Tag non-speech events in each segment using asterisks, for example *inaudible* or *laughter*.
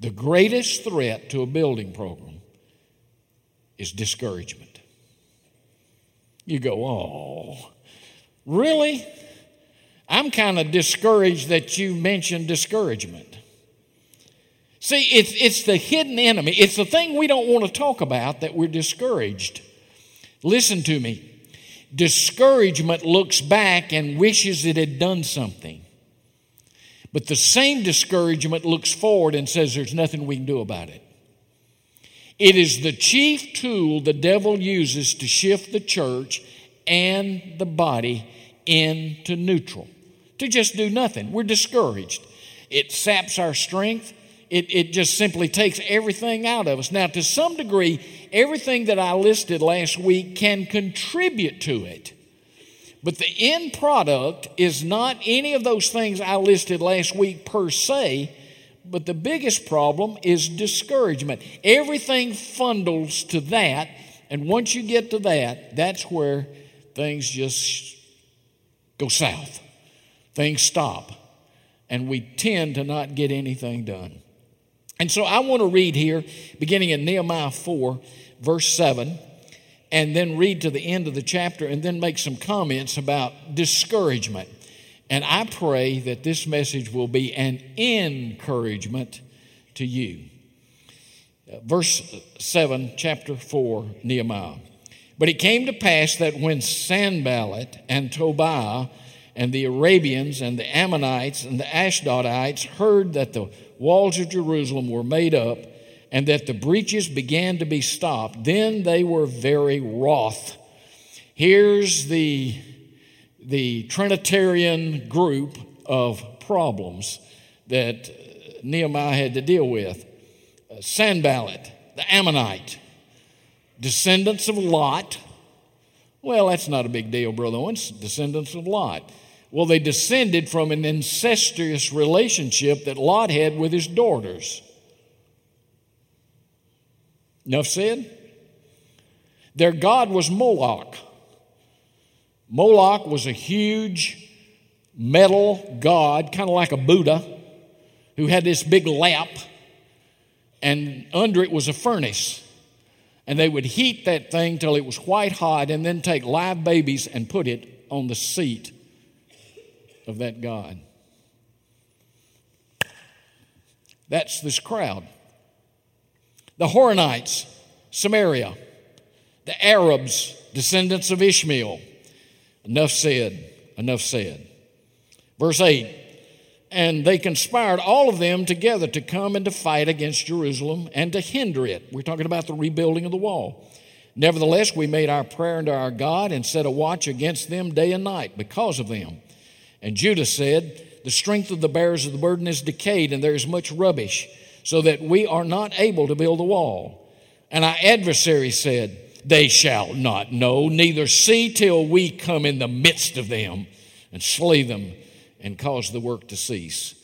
The greatest threat to a building program is discouragement. You go, oh, really? I'm kind of discouraged that you mentioned discouragement. See, it's, it's the hidden enemy. It's the thing we don't want to talk about that we're discouraged. Listen to me. Discouragement looks back and wishes it had done something. But the same discouragement looks forward and says there's nothing we can do about it. It is the chief tool the devil uses to shift the church and the body into neutral, to just do nothing. We're discouraged. It saps our strength. It, it just simply takes everything out of us. Now, to some degree, everything that I listed last week can contribute to it. But the end product is not any of those things I listed last week per se, but the biggest problem is discouragement. Everything fundles to that, and once you get to that, that's where things just go south. Things stop, and we tend to not get anything done. And so I want to read here, beginning in Nehemiah 4, verse 7 and then read to the end of the chapter and then make some comments about discouragement. And I pray that this message will be an encouragement to you. Uh, verse 7, chapter 4, Nehemiah. But it came to pass that when Sanballat and Tobiah and the Arabians and the Ammonites and the Ashdodites heard that the walls of Jerusalem were made up, and that the breaches began to be stopped, then they were very wroth. Here's the, the Trinitarian group of problems that uh, Nehemiah had to deal with uh, Sanballat, the Ammonite, descendants of Lot. Well, that's not a big deal, Brother Owens. Descendants of Lot. Well, they descended from an incestuous relationship that Lot had with his daughters. Enough said? Their god was Moloch. Moloch was a huge metal god, kind of like a Buddha, who had this big lap, and under it was a furnace. And they would heat that thing till it was white hot and then take live babies and put it on the seat of that God. That's this crowd the Horonites, Samaria, the Arabs, descendants of Ishmael. Enough said, enough said. Verse 8 And they conspired, all of them together, to come and to fight against Jerusalem and to hinder it. We're talking about the rebuilding of the wall. Nevertheless, we made our prayer unto our God and set a watch against them day and night because of them. And Judah said, The strength of the bearers of the burden is decayed, and there is much rubbish so that we are not able to build a wall. And our adversary said, They shall not know, neither see till we come in the midst of them and slay them and cause the work to cease.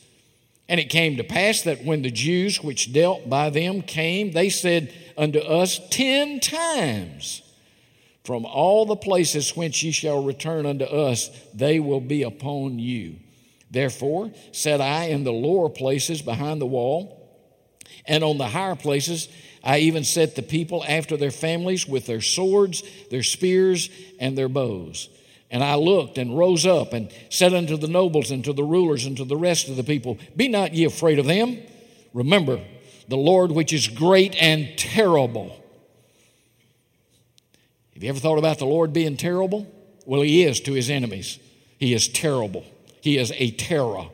And it came to pass that when the Jews which dealt by them came, they said unto us ten times, From all the places whence ye shall return unto us, they will be upon you. Therefore said I in the lower places behind the wall, and on the higher places, I even set the people after their families with their swords, their spears, and their bows. And I looked and rose up and said unto the nobles and to the rulers and to the rest of the people, Be not ye afraid of them. Remember the Lord which is great and terrible. Have you ever thought about the Lord being terrible? Well, He is to His enemies. He is terrible. He is a terror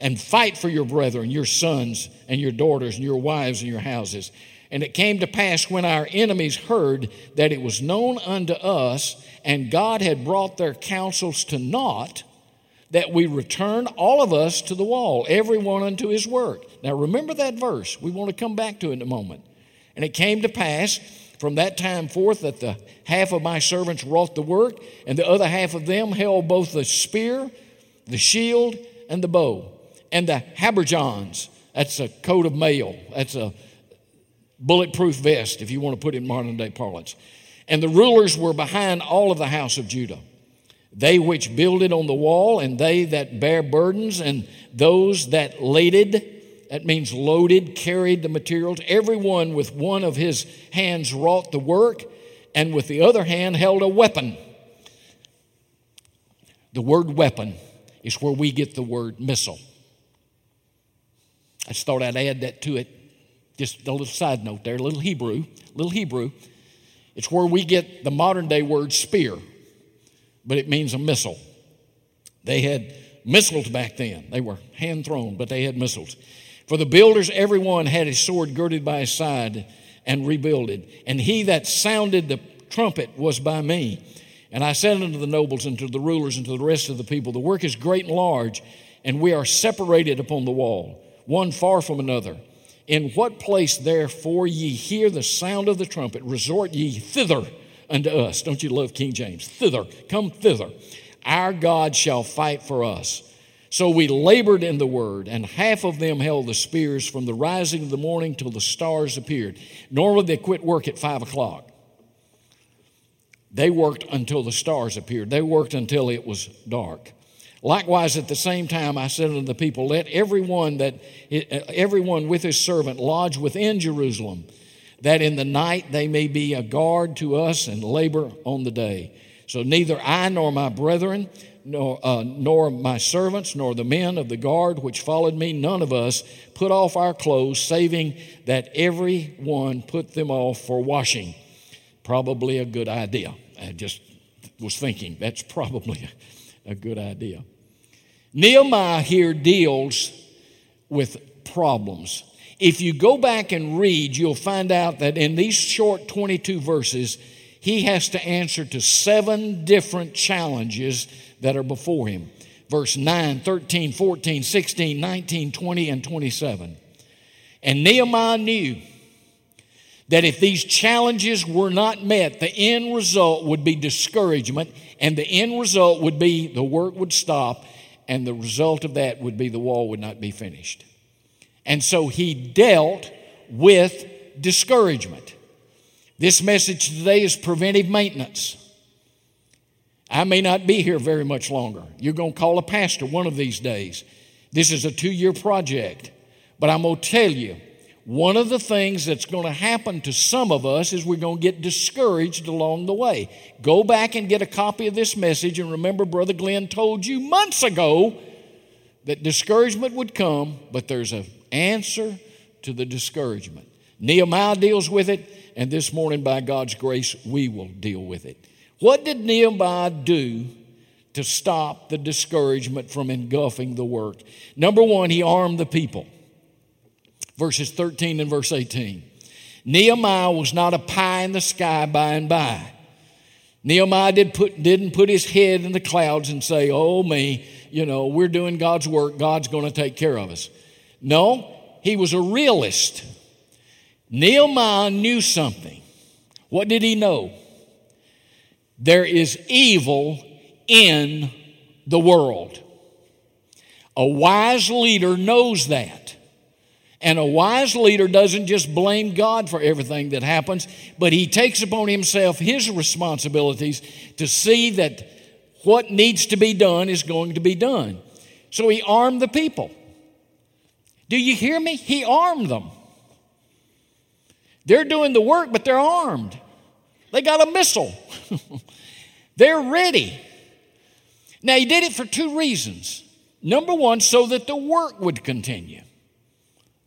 and fight for your brethren, your sons and your daughters, and your wives and your houses. And it came to pass when our enemies heard that it was known unto us, and God had brought their counsels to naught, that we returned all of us to the wall, every one unto his work. Now remember that verse. We want to come back to it in a moment. And it came to pass from that time forth that the half of my servants wrought the work, and the other half of them held both the spear, the shield, and the bow and the habergeons. That's a coat of mail. That's a bulletproof vest, if you want to put it in modern day parlance. And the rulers were behind all of the house of Judah. They which builded on the wall, and they that bear burdens, and those that laded that means loaded, carried the materials. Everyone with one of his hands wrought the work, and with the other hand held a weapon. The word weapon is where we get the word missile. I just thought I'd add that to it. Just a little side note there, a little Hebrew, little Hebrew. It's where we get the modern day word spear, but it means a missile. They had missiles back then. They were hand thrown, but they had missiles. For the builders, everyone had his sword girded by his side and rebuilded. And he that sounded the trumpet was by me. And I said unto the nobles and to the rulers and to the rest of the people, The work is great and large, and we are separated upon the wall, one far from another. In what place, therefore, ye hear the sound of the trumpet, resort ye thither unto us. Don't you love King James? Thither, come thither. Our God shall fight for us. So we labored in the word, and half of them held the spears from the rising of the morning till the stars appeared. Normally they quit work at five o'clock. They worked until the stars appeared. They worked until it was dark. Likewise, at the same time, I said unto the people, Let everyone that everyone with his servant lodge within Jerusalem, that in the night they may be a guard to us and labor on the day. So neither I nor my brethren, nor, uh, nor my servants, nor the men of the guard which followed me, none of us put off our clothes, saving that every one put them off for washing. Probably a good idea. I just was thinking that's probably a, good idea. Nehemiah here deals with problems. If you go back and read, you'll find out that in these short 22 verses, he has to answer to seven different challenges that are before him. Verse 9, 13, 14, 16, 19, 20, and 27. And Nehemiah knew that if these challenges were not met, the end result would be discouragement, and the end result would be the work would stop, and the result of that would be the wall would not be finished. And so he dealt with discouragement. This message today is preventive maintenance. I may not be here very much longer. You're going to call a pastor one of these days. This is a two year project. But I'm going to tell you, one of the things that's going to happen to some of us is we're going to get discouraged along the way. Go back and get a copy of this message and remember, Brother Glenn told you months ago that discouragement would come, but there's an answer to the discouragement. Nehemiah deals with it, and this morning, by God's grace, we will deal with it. What did Nehemiah do to stop the discouragement from engulfing the work? Number one, he armed the people verses 13 and verse 18. Nehemiah was not a pie in the sky by and by. Nehemiah did put, didn't put his head in the clouds and say, Oh, me, you know, we're doing God's work. God's going to take care of us. No, he was a realist. Nehemiah knew something. What did he know? There is evil in the world. A wise leader knows that. And a wise leader doesn't just blame God for everything that happens, but he takes upon himself his responsibilities to see that what needs to be done is going to be done. So he armed the people. Do you hear me? He armed them. They're doing the work, but they're armed. They got a missile. *laughs* they're ready. Now, he did it for two reasons. Number one, so that the work would continue.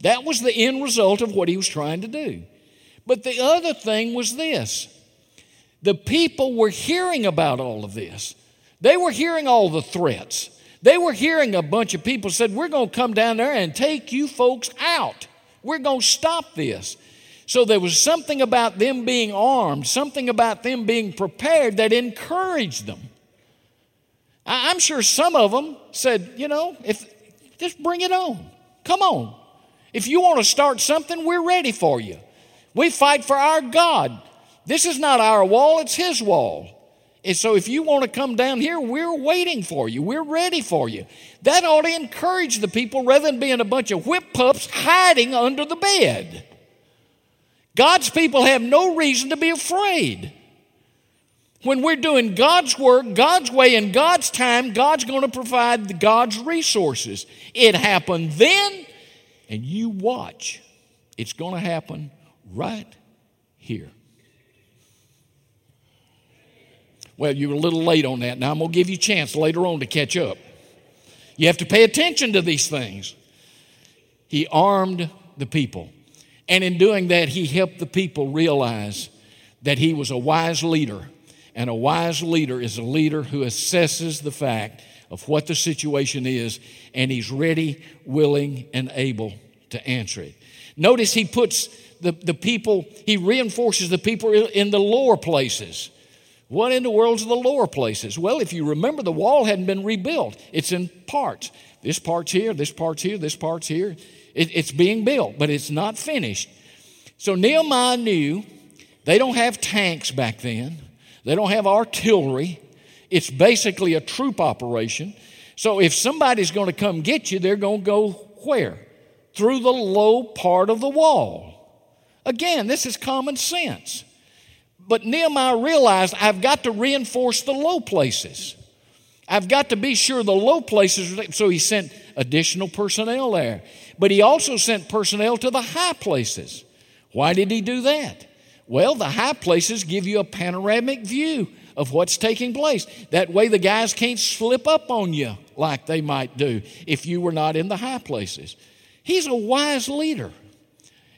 That was the end result of what he was trying to do. But the other thing was this the people were hearing about all of this, they were hearing all the threats. They were hearing a bunch of people said, We're going to come down there and take you folks out. We're going to stop this. So there was something about them being armed, something about them being prepared that encouraged them. I'm sure some of them said, you know, if just bring it on. Come on. If you want to start something, we're ready for you. We fight for our God. This is not our wall, it's His wall. And so if you want to come down here, we're waiting for you. We're ready for you. That ought to encourage the people rather than being a bunch of whip pups hiding under the bed. God's people have no reason to be afraid. When we're doing God's work, God's way, in God's time, God's going to provide God's resources. It happened then, And you watch. It's going to happen right here. Well, you were a little late on that. Now I'm going to give you a chance later on to catch up. You have to pay attention to these things. He armed the people. And in doing that, he helped the people realize that he was a wise leader. And a wise leader is a leader who assesses the fact of what the situation is and he's ready, willing, and able to answer it. Notice he puts the, the people, he reinforces the people in the lower places. What in the world's the lower places? Well, if you remember, the wall hadn't been rebuilt, it's in parts. This part's here, this part's here, this part's here. It, it's being built, but it's not finished. So Nehemiah knew they don't have tanks back then, they don't have artillery. It's basically a troop operation. So if somebody's going to come get you, they're going to go where? Through the low part of the wall. Again, this is common sense. But Nehemiah realized I've got to reinforce the low places. I've got to be sure the low places, so he sent additional personnel there. But he also sent personnel to the high places. Why did he do that? Well, the high places give you a panoramic view of what's taking place. That way, the guys can't slip up on you like they might do if you were not in the high places. He's a wise leader.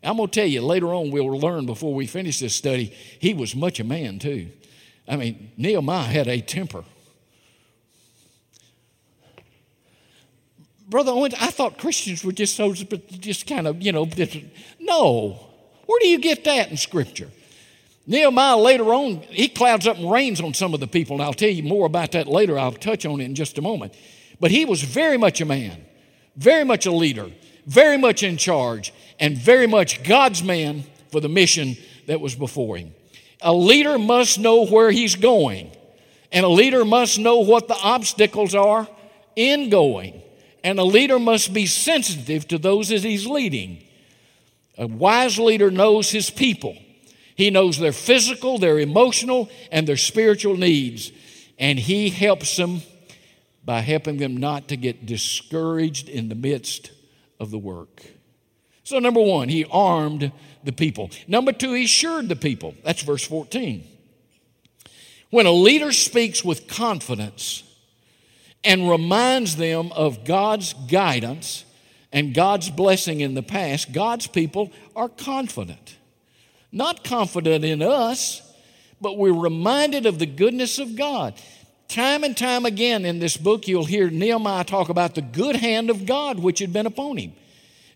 I'm going to tell you later on, we'll learn before we finish this study, he was much a man too. I mean, Nehemiah had a temper. Brother Owens, I thought Christians were just so, just kind of, you know, no. Where do you get that in Scripture? Nehemiah later on, he clouds up and rains on some of the people, and I'll tell you more about that later. I'll touch on it in just a moment. But he was very much a man, very much a leader, very much in charge, and very much God's man for the mission that was before him. A leader must know where he's going, and a leader must know what the obstacles are in going. And a leader must be sensitive to those that he's leading. A wise leader knows his people. He knows their physical, their emotional, and their spiritual needs. And he helps them by helping them not to get discouraged in the midst of the work. So, number one, he armed the people. Number two, he assured the people. That's verse 14. When a leader speaks with confidence, and reminds them of God's guidance and God's blessing in the past, God's people are confident. Not confident in us, but we're reminded of the goodness of God. Time and time again in this book, you'll hear Nehemiah talk about the good hand of God which had been upon him.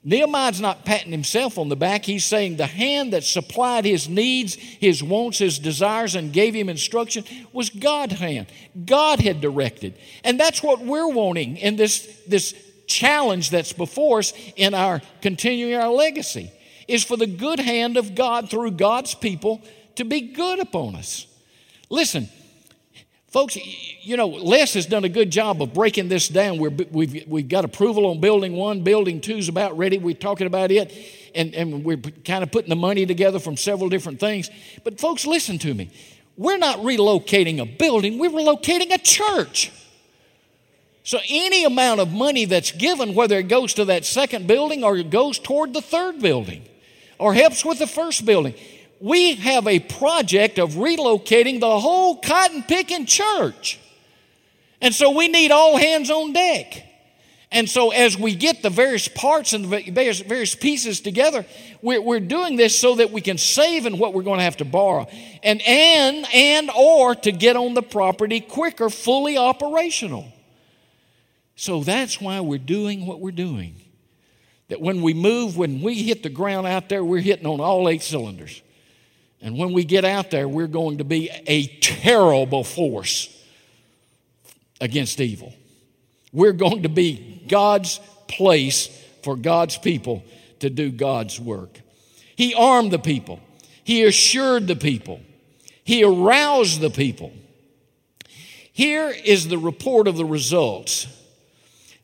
Nehemiah's not patting himself on the back. He's saying the hand that supplied his needs, his wants, his desires, and gave him instruction was God's hand. God had directed. And that's what we're wanting in this, this challenge that's before us in our continuing our legacy, is for the good hand of God through God's people to be good upon us. Listen, Folks, you know, Les has done a good job of breaking this down. we have we've, we've got approval on building one, building two is about ready. We're talking about it, and, and we're kind of putting the money together from several different things. But, folks, listen to me. We're not relocating a building, we're relocating a church. So, any amount of money that's given, whether it goes to that second building or it goes toward the third building or helps with the first building, we have a project of relocating the whole cotton picking church. And so we need all hands on deck. And so, as we get the various parts and the various, various pieces together, we're, we're doing this so that we can save in what we're going to have to borrow, and and and or to get on the property quicker, fully operational. So that's why we're doing what we're doing. That when we move, when we hit the ground out there, we're hitting on all eight cylinders. And when we get out there, we're going to be a terrible force against evil. We're going to be God's place for God's people to do God's work. He armed the people, He assured the people, He aroused the people. Here is the report of the results.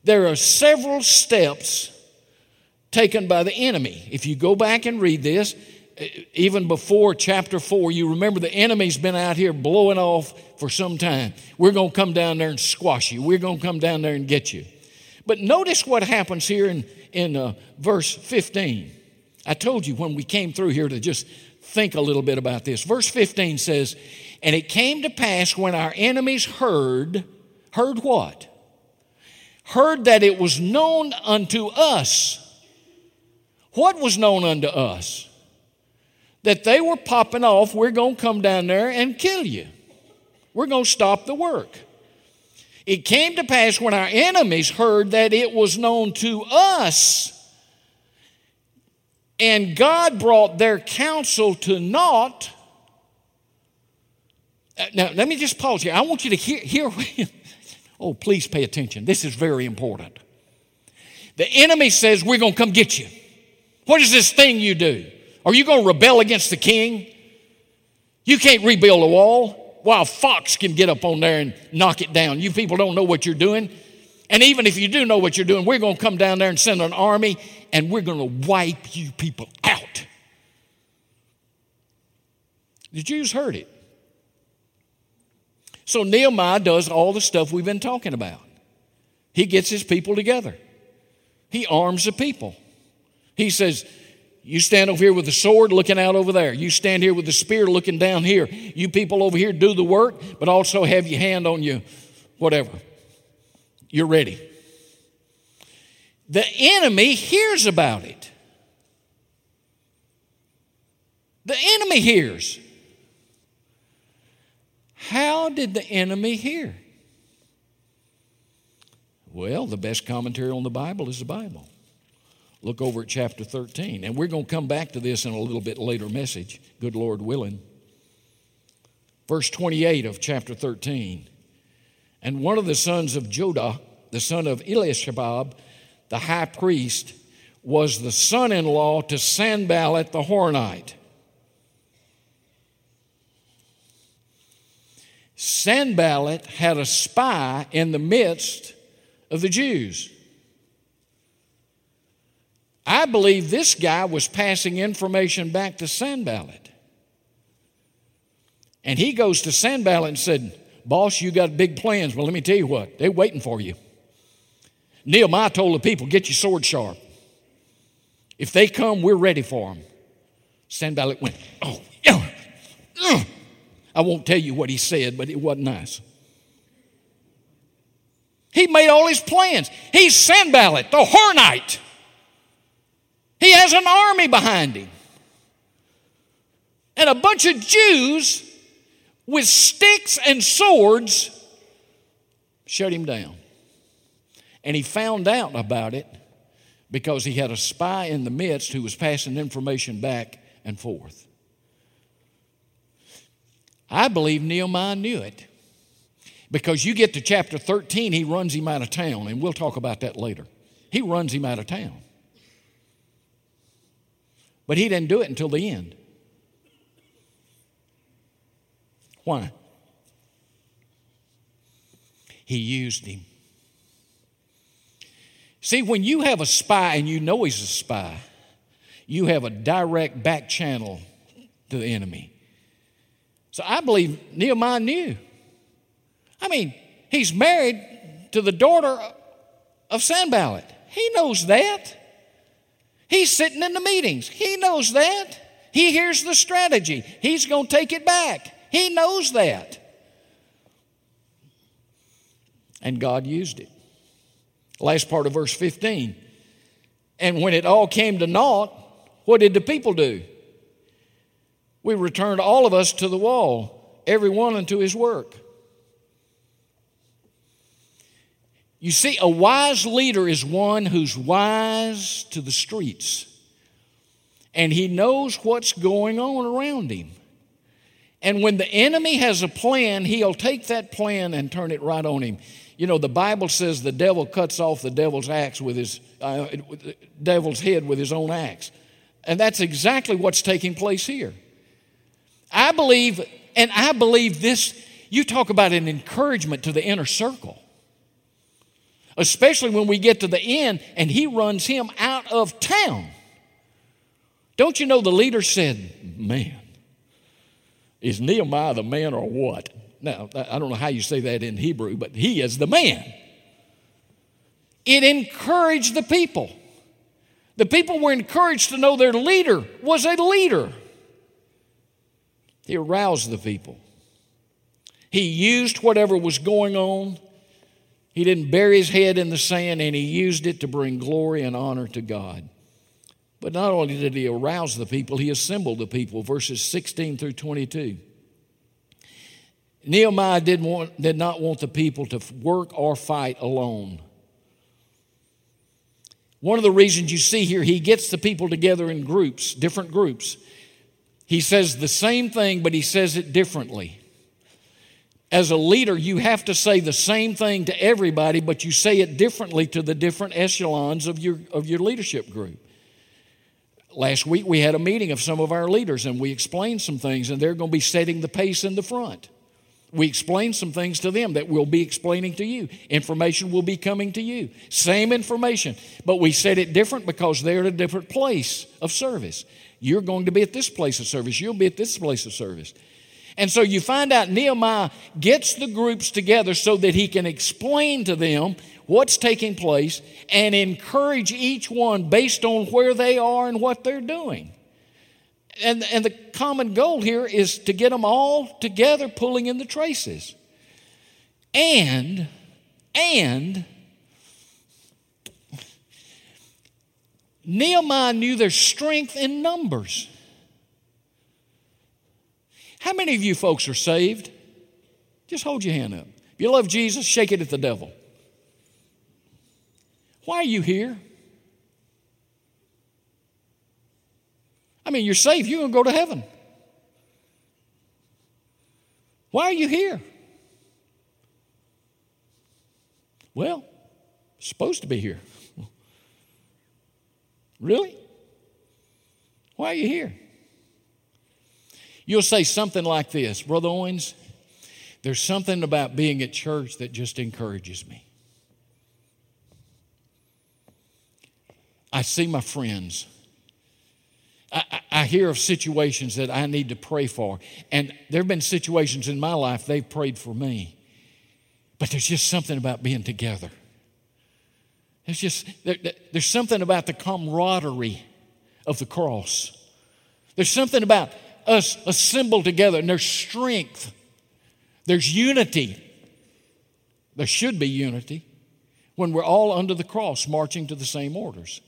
There are several steps taken by the enemy. If you go back and read this, even before chapter 4, you remember the enemy's been out here blowing off for some time. We're going to come down there and squash you. We're going to come down there and get you. But notice what happens here in, in uh, verse 15. I told you when we came through here to just think a little bit about this. Verse 15 says, And it came to pass when our enemies heard, heard what? Heard that it was known unto us. What was known unto us? That they were popping off, we're going to come down there and kill you. We're going to stop the work. It came to pass when our enemies heard that it was known to us, and God brought their counsel to naught. Uh, now, let me just pause here. I want you to hear, hear *laughs* oh, please pay attention. This is very important. The enemy says, We're going to come get you. What is this thing you do? Are you going to rebel against the king? You can't rebuild a wall while fox can get up on there and knock it down. You people don't know what you're doing. And even if you do know what you're doing, we're going to come down there and send an army and we're going to wipe you people out. The Jews heard it. So Nehemiah does all the stuff we've been talking about. He gets his people together, he arms the people. He says, you stand over here with the sword looking out over there. You stand here with the spear looking down here. You people over here do the work, but also have your hand on you, whatever. You're ready. The enemy hears about it. The enemy hears. How did the enemy hear? Well, the best commentary on the Bible is the Bible. Look over at chapter 13. And we're going to come back to this in a little bit later message, good Lord willing. Verse 28 of chapter 13. And one of the sons of Judah, the son of Eliashib, the high priest, was the son in law to Sanballat the Horonite. Sanballat had a spy in the midst of the Jews. I believe this guy was passing information back to Sanballat. And he goes to Sanballat and said, Boss, you got big plans. Well, let me tell you what, they're waiting for you. Nehemiah told the people, Get your sword sharp. If they come, we're ready for them. Sanballat went, Oh, yeah. Uh. I won't tell you what he said, but it wasn't nice. He made all his plans. He's Sanballat, the Horonite. He has an army behind him. And a bunch of Jews with sticks and swords shut him down. And he found out about it because he had a spy in the midst who was passing information back and forth. I believe Nehemiah knew it because you get to chapter 13, he runs him out of town, and we'll talk about that later. He runs him out of town. But he didn't do it until the end. Why? He used him. See, when you have a spy and you know he's a spy, you have a direct back channel to the enemy. So I believe Nehemiah knew. I mean, he's married to the daughter of Sanballat. He knows that. He's sitting in the meetings. He knows that. He hears the strategy. He's going to take it back. He knows that. And God used it. Last part of verse 15. And when it all came to naught, what did the people do? We returned all of us to the wall, every one unto his work. You see, a wise leader is one who's wise to the streets and he knows what's going on around him. And when the enemy has a plan, he'll take that plan and turn it right on him. You know, the Bible says the devil cuts off the devil's axe with his uh, devil's head with his own axe. And that's exactly what's taking place here. I believe, and I believe this, you talk about an encouragement to the inner circle especially when we get to the end and he runs him out of town. Don't you know the leader said, Man, is Nehemiah the man or what? Now, I don't know how you say that in Hebrew, but he is the man. it encouraged the people. The people were encouraged to know their leader was a leader. He aroused the people. He used whatever was going on. He didn't bury his head in the sand and he used it to bring glory and honor to God. But not only did he arouse the people, he assembled the people, verses 16 through 22. Nehemiah did, want, did not want the people to work or fight alone. One of the reasons you see here, he gets the people together in groups, different groups. He says the same thing, but he says it differently. As a leader, you have to say the same thing to everybody, but you say it differently to the different echelons of your, of your leadership group. Last week, we had a meeting of some of our leaders, and we explained some things, and they're going to be setting the pace in the front. We explained some things to them that we'll be explaining to you. Information will be coming to you. Same information, but we said it different because they're at a different place of service. You're going to be at this place of service, you'll be at this place of service. And so you find out Nehemiah gets the groups together so that he can explain to them what's taking place and encourage each one based on where they are and what they're doing. And, and the common goal here is to get them all together pulling in the traces. And, and, Nehemiah knew their strength in numbers. How many of you folks are saved? Just hold your hand up. If you love Jesus, shake it at the devil. Why are you here? I mean, you're saved, you're going to go to heaven. Why are you here? Well, supposed to be here. *laughs* Really? Why are you here? You'll say something like this Brother Owens, there's something about being at church that just encourages me. I see my friends. I, I, hear of situations that I need to pray for. And there have been situations in my life they've prayed for me. But there's just something about being together. There's just, there, there's something about the camaraderie of the cross. There's something about us assembled together and there's strength. There's unity. There should be unity when we're all under the cross marching to the same orders.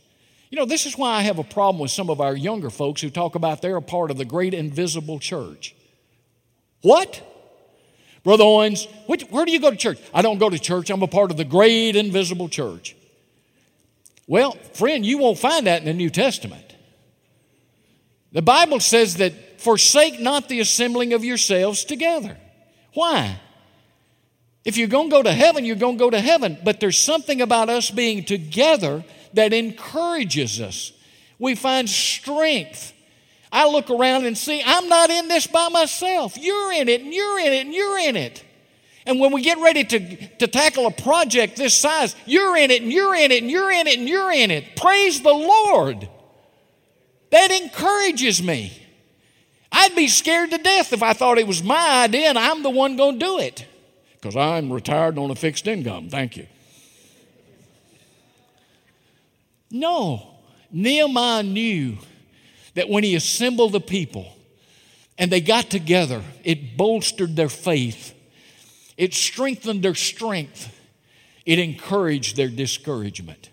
You know, this is why I have a problem with some of our younger folks who talk about they're a part of the great invisible church. What? Brother Owens, where do you go to church? I don't go to church. I'm a part of the great invisible church. Well, friend, you won't find that in the New Testament. The Bible says that forsake not the assembling of yourselves together. Why? If you're going to go to heaven, you're going to go to heaven. But there's something about us being together that encourages us. We find strength. I look around and see, I'm not in this by myself. You're in it, and you're in it, and you're in it. And when we get ready to, to tackle a project this size, you're in it, and you're in it, and you're in it, and you're in it. Praise the Lord. That encourages me. I'd be scared to death if I thought it was my idea and I'm the one going to do it because I'm retired on a fixed income. Thank you. No. Nehemiah knew that when he assembled the people and they got together, it bolstered their faith, it strengthened their strength, it encouraged their discouragement.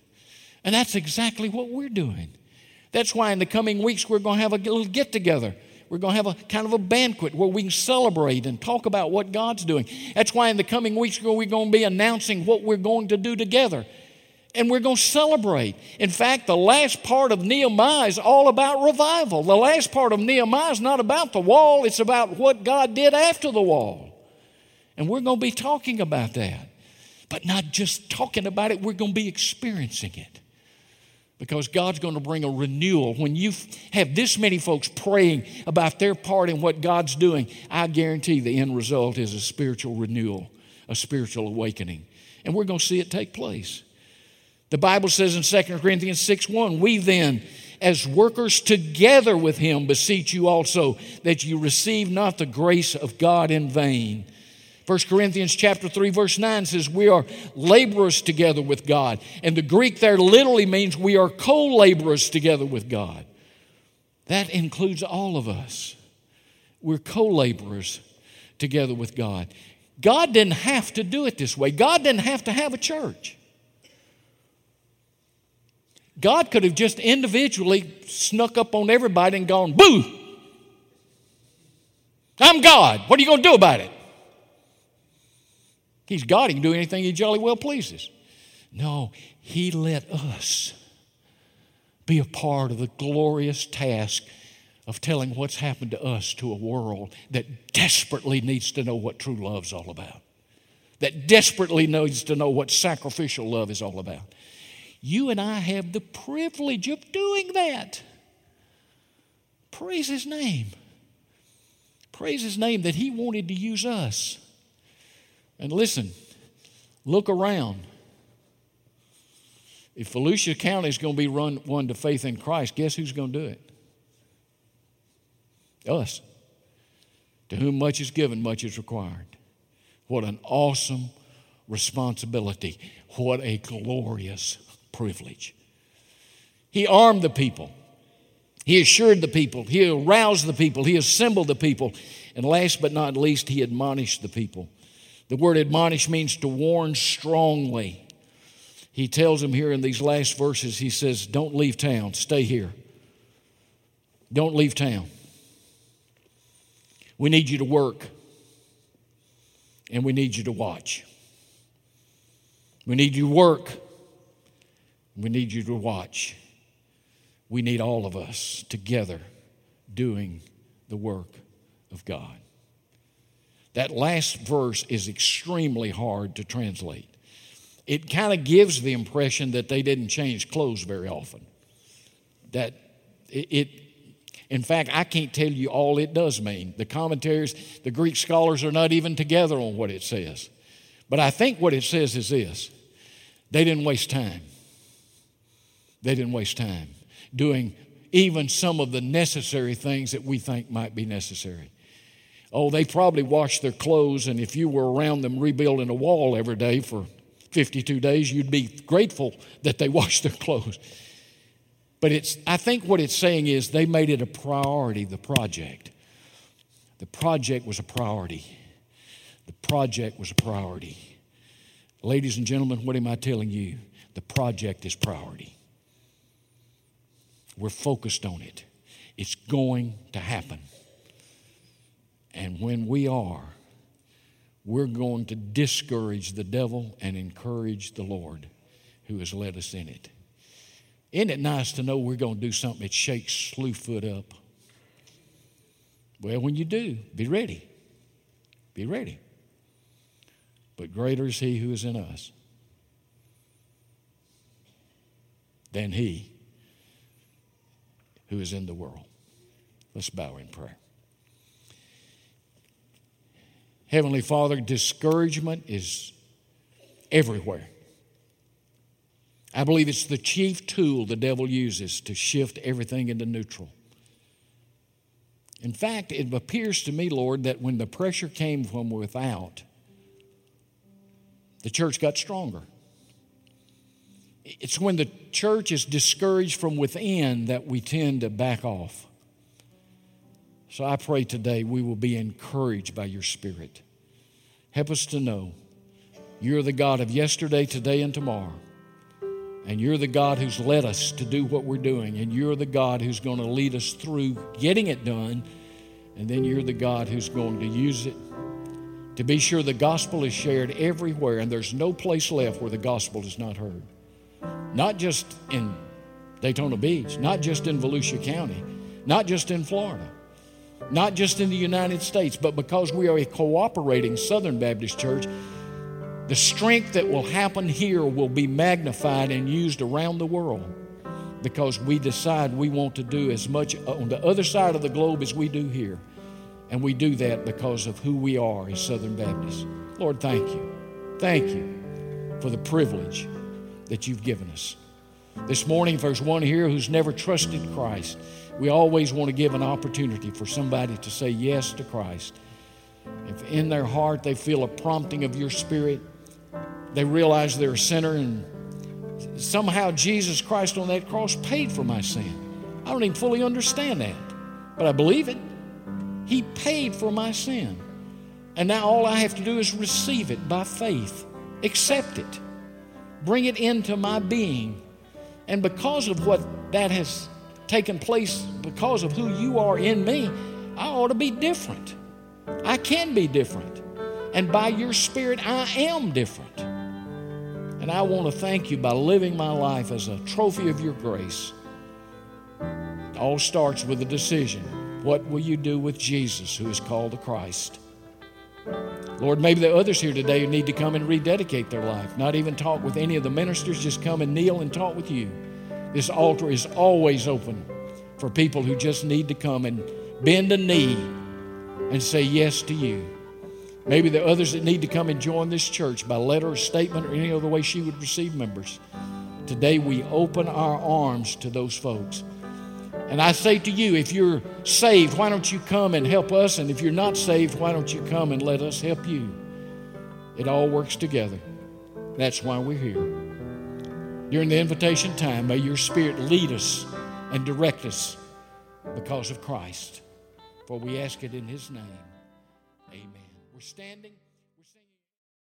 And that's exactly what we're doing. That's why in the coming weeks we're going to have a little get together. We're going to have a kind of a banquet where we can celebrate and talk about what God's doing. That's why in the coming weeks we're going to be announcing what we're going to do together and we're going to celebrate. In fact, the last part of Nehemiah is all about revival. The last part of Nehemiah is not about the wall, it's about what God did after the wall. And we're going to be talking about that. But not just talking about it, we're going to be experiencing it. Because God's going to bring a renewal. When you have this many folks praying about their part in what God's doing, I guarantee the end result is a spiritual renewal, a spiritual awakening. And we're going to see it take place. The Bible says in 2 Corinthians 6 1, we then, as workers together with him, beseech you also that you receive not the grace of God in vain. 1 Corinthians chapter 3 verse 9 says we are laborers together with God. And the Greek there literally means we are co-laborers together with God. That includes all of us. We're co-laborers together with God. God didn't have to do it this way. God didn't have to have a church. God could have just individually snuck up on everybody and gone, boo! I'm God. What are you going to do about it? He's God. He can do anything he jolly well pleases. No, he let us be a part of the glorious task of telling what's happened to us to a world that desperately needs to know what true love's all about, that desperately needs to know what sacrificial love is all about. You and I have the privilege of doing that. Praise His name. Praise His name that He wanted to use us. And listen, look around. If Volusia County is going to be run one to faith in Christ, guess who's going to do it? Us. To whom much is given, much is required. What an awesome responsibility. What a glorious privilege. He armed the people. He assured the people. He aroused the people. He assembled the people. And last but not least, he admonished the people. The word admonish means to warn strongly. He tells them here in these last verses, he says, Don't leave town, stay here. Don't leave town. We need you to work, and we need you to watch. We need you to work, we need you to watch. We need all of us together doing the work of God. That last verse is extremely hard to translate. It kind of gives the impression that they didn't change clothes very often. That it, it in fact, I can't tell you all it does mean. The commentaries, the Greek scholars are not even together on what it says. But I think what it says is this they didn't waste time. They didn't waste time doing even some of the necessary things that we think might be necessary. Oh, they probably washed their clothes, and if you were around them rebuilding a wall every day for 52 days, you'd be grateful that they *laughs* washed their clothes. But it's, I think what it's saying is they made it a priority, the project. The project was a priority. The project was a priority. Ladies and gentlemen, what am I telling you? The project is priority. We're focused on it. It's going to happen. And when we are, we're going to discourage the devil and encourage the Lord who has led us in it. Isn't it nice to know we're going to do something that shakes Slewfoot up? Well, when you do, be ready. Be ready. But greater is He who is in us than He who is in the world. Let's bow in prayer. Heavenly Father, discouragement is everywhere. I believe it's the chief tool the devil uses to shift everything into neutral. In fact, it appears to me, Lord, that when the pressure came from without, the church got stronger. It's when the church is discouraged from within that we tend to back off. So I pray today we will be encouraged by your Spirit. Help us to know you're the God of yesterday, today, and tomorrow. And you're the God who's led us to do what we're doing. And you're the God who's going to lead us through getting it done. And then you're the God who's going to use it to be sure the gospel is shared everywhere. And there's no place left where the gospel is not heard. Not just in Daytona Beach, not just in Volusia County, not just in Florida, not just in the United States, but because we are a cooperating Southern Baptist church the strength that will happen here will be magnified and used around the world because we decide we want to do as much on the other side of the globe as we do here. And we do that because of who we are as Southern Baptists. Lord, thank you. Thank you for the privilege that you've given us. This morning, if there's one here who's never trusted Christ, we always want to give an opportunity for somebody to say yes to Christ. If in their heart they feel a prompting of your spirit, they realize they're a sinner and somehow Jesus Christ on that cross paid for my sin. I don't even fully understand that, but I believe it. He paid for my sin. And now all I have to do is receive it by faith, accept it, bring it into my being. And because of what that has taken place, because of who you are in me, I ought to be different. I can be different. And by your Spirit, I am different. And I want to thank you by living my life as a trophy of your grace. It all starts with a decision. What will you do with Jesus, who is called the Christ? Lord, maybe there are others here today who need to come and rededicate their life, not even talk with any of the ministers, just come and kneel and talk with you. This altar is always open for people who just need to come and bend a knee and say yes to you. Maybe there are others that need to come and join this church by letter or statement or any other way she would receive members. Today we open our arms to those folks. And I say to you, if you're saved, why don't you come and help us? And if you're not saved, why don't you come and let us help you? It all works together. That's why we're here. During the invitation time, may your Spirit lead us and direct us because of Christ. For we ask it in His name. Amen. We're standing.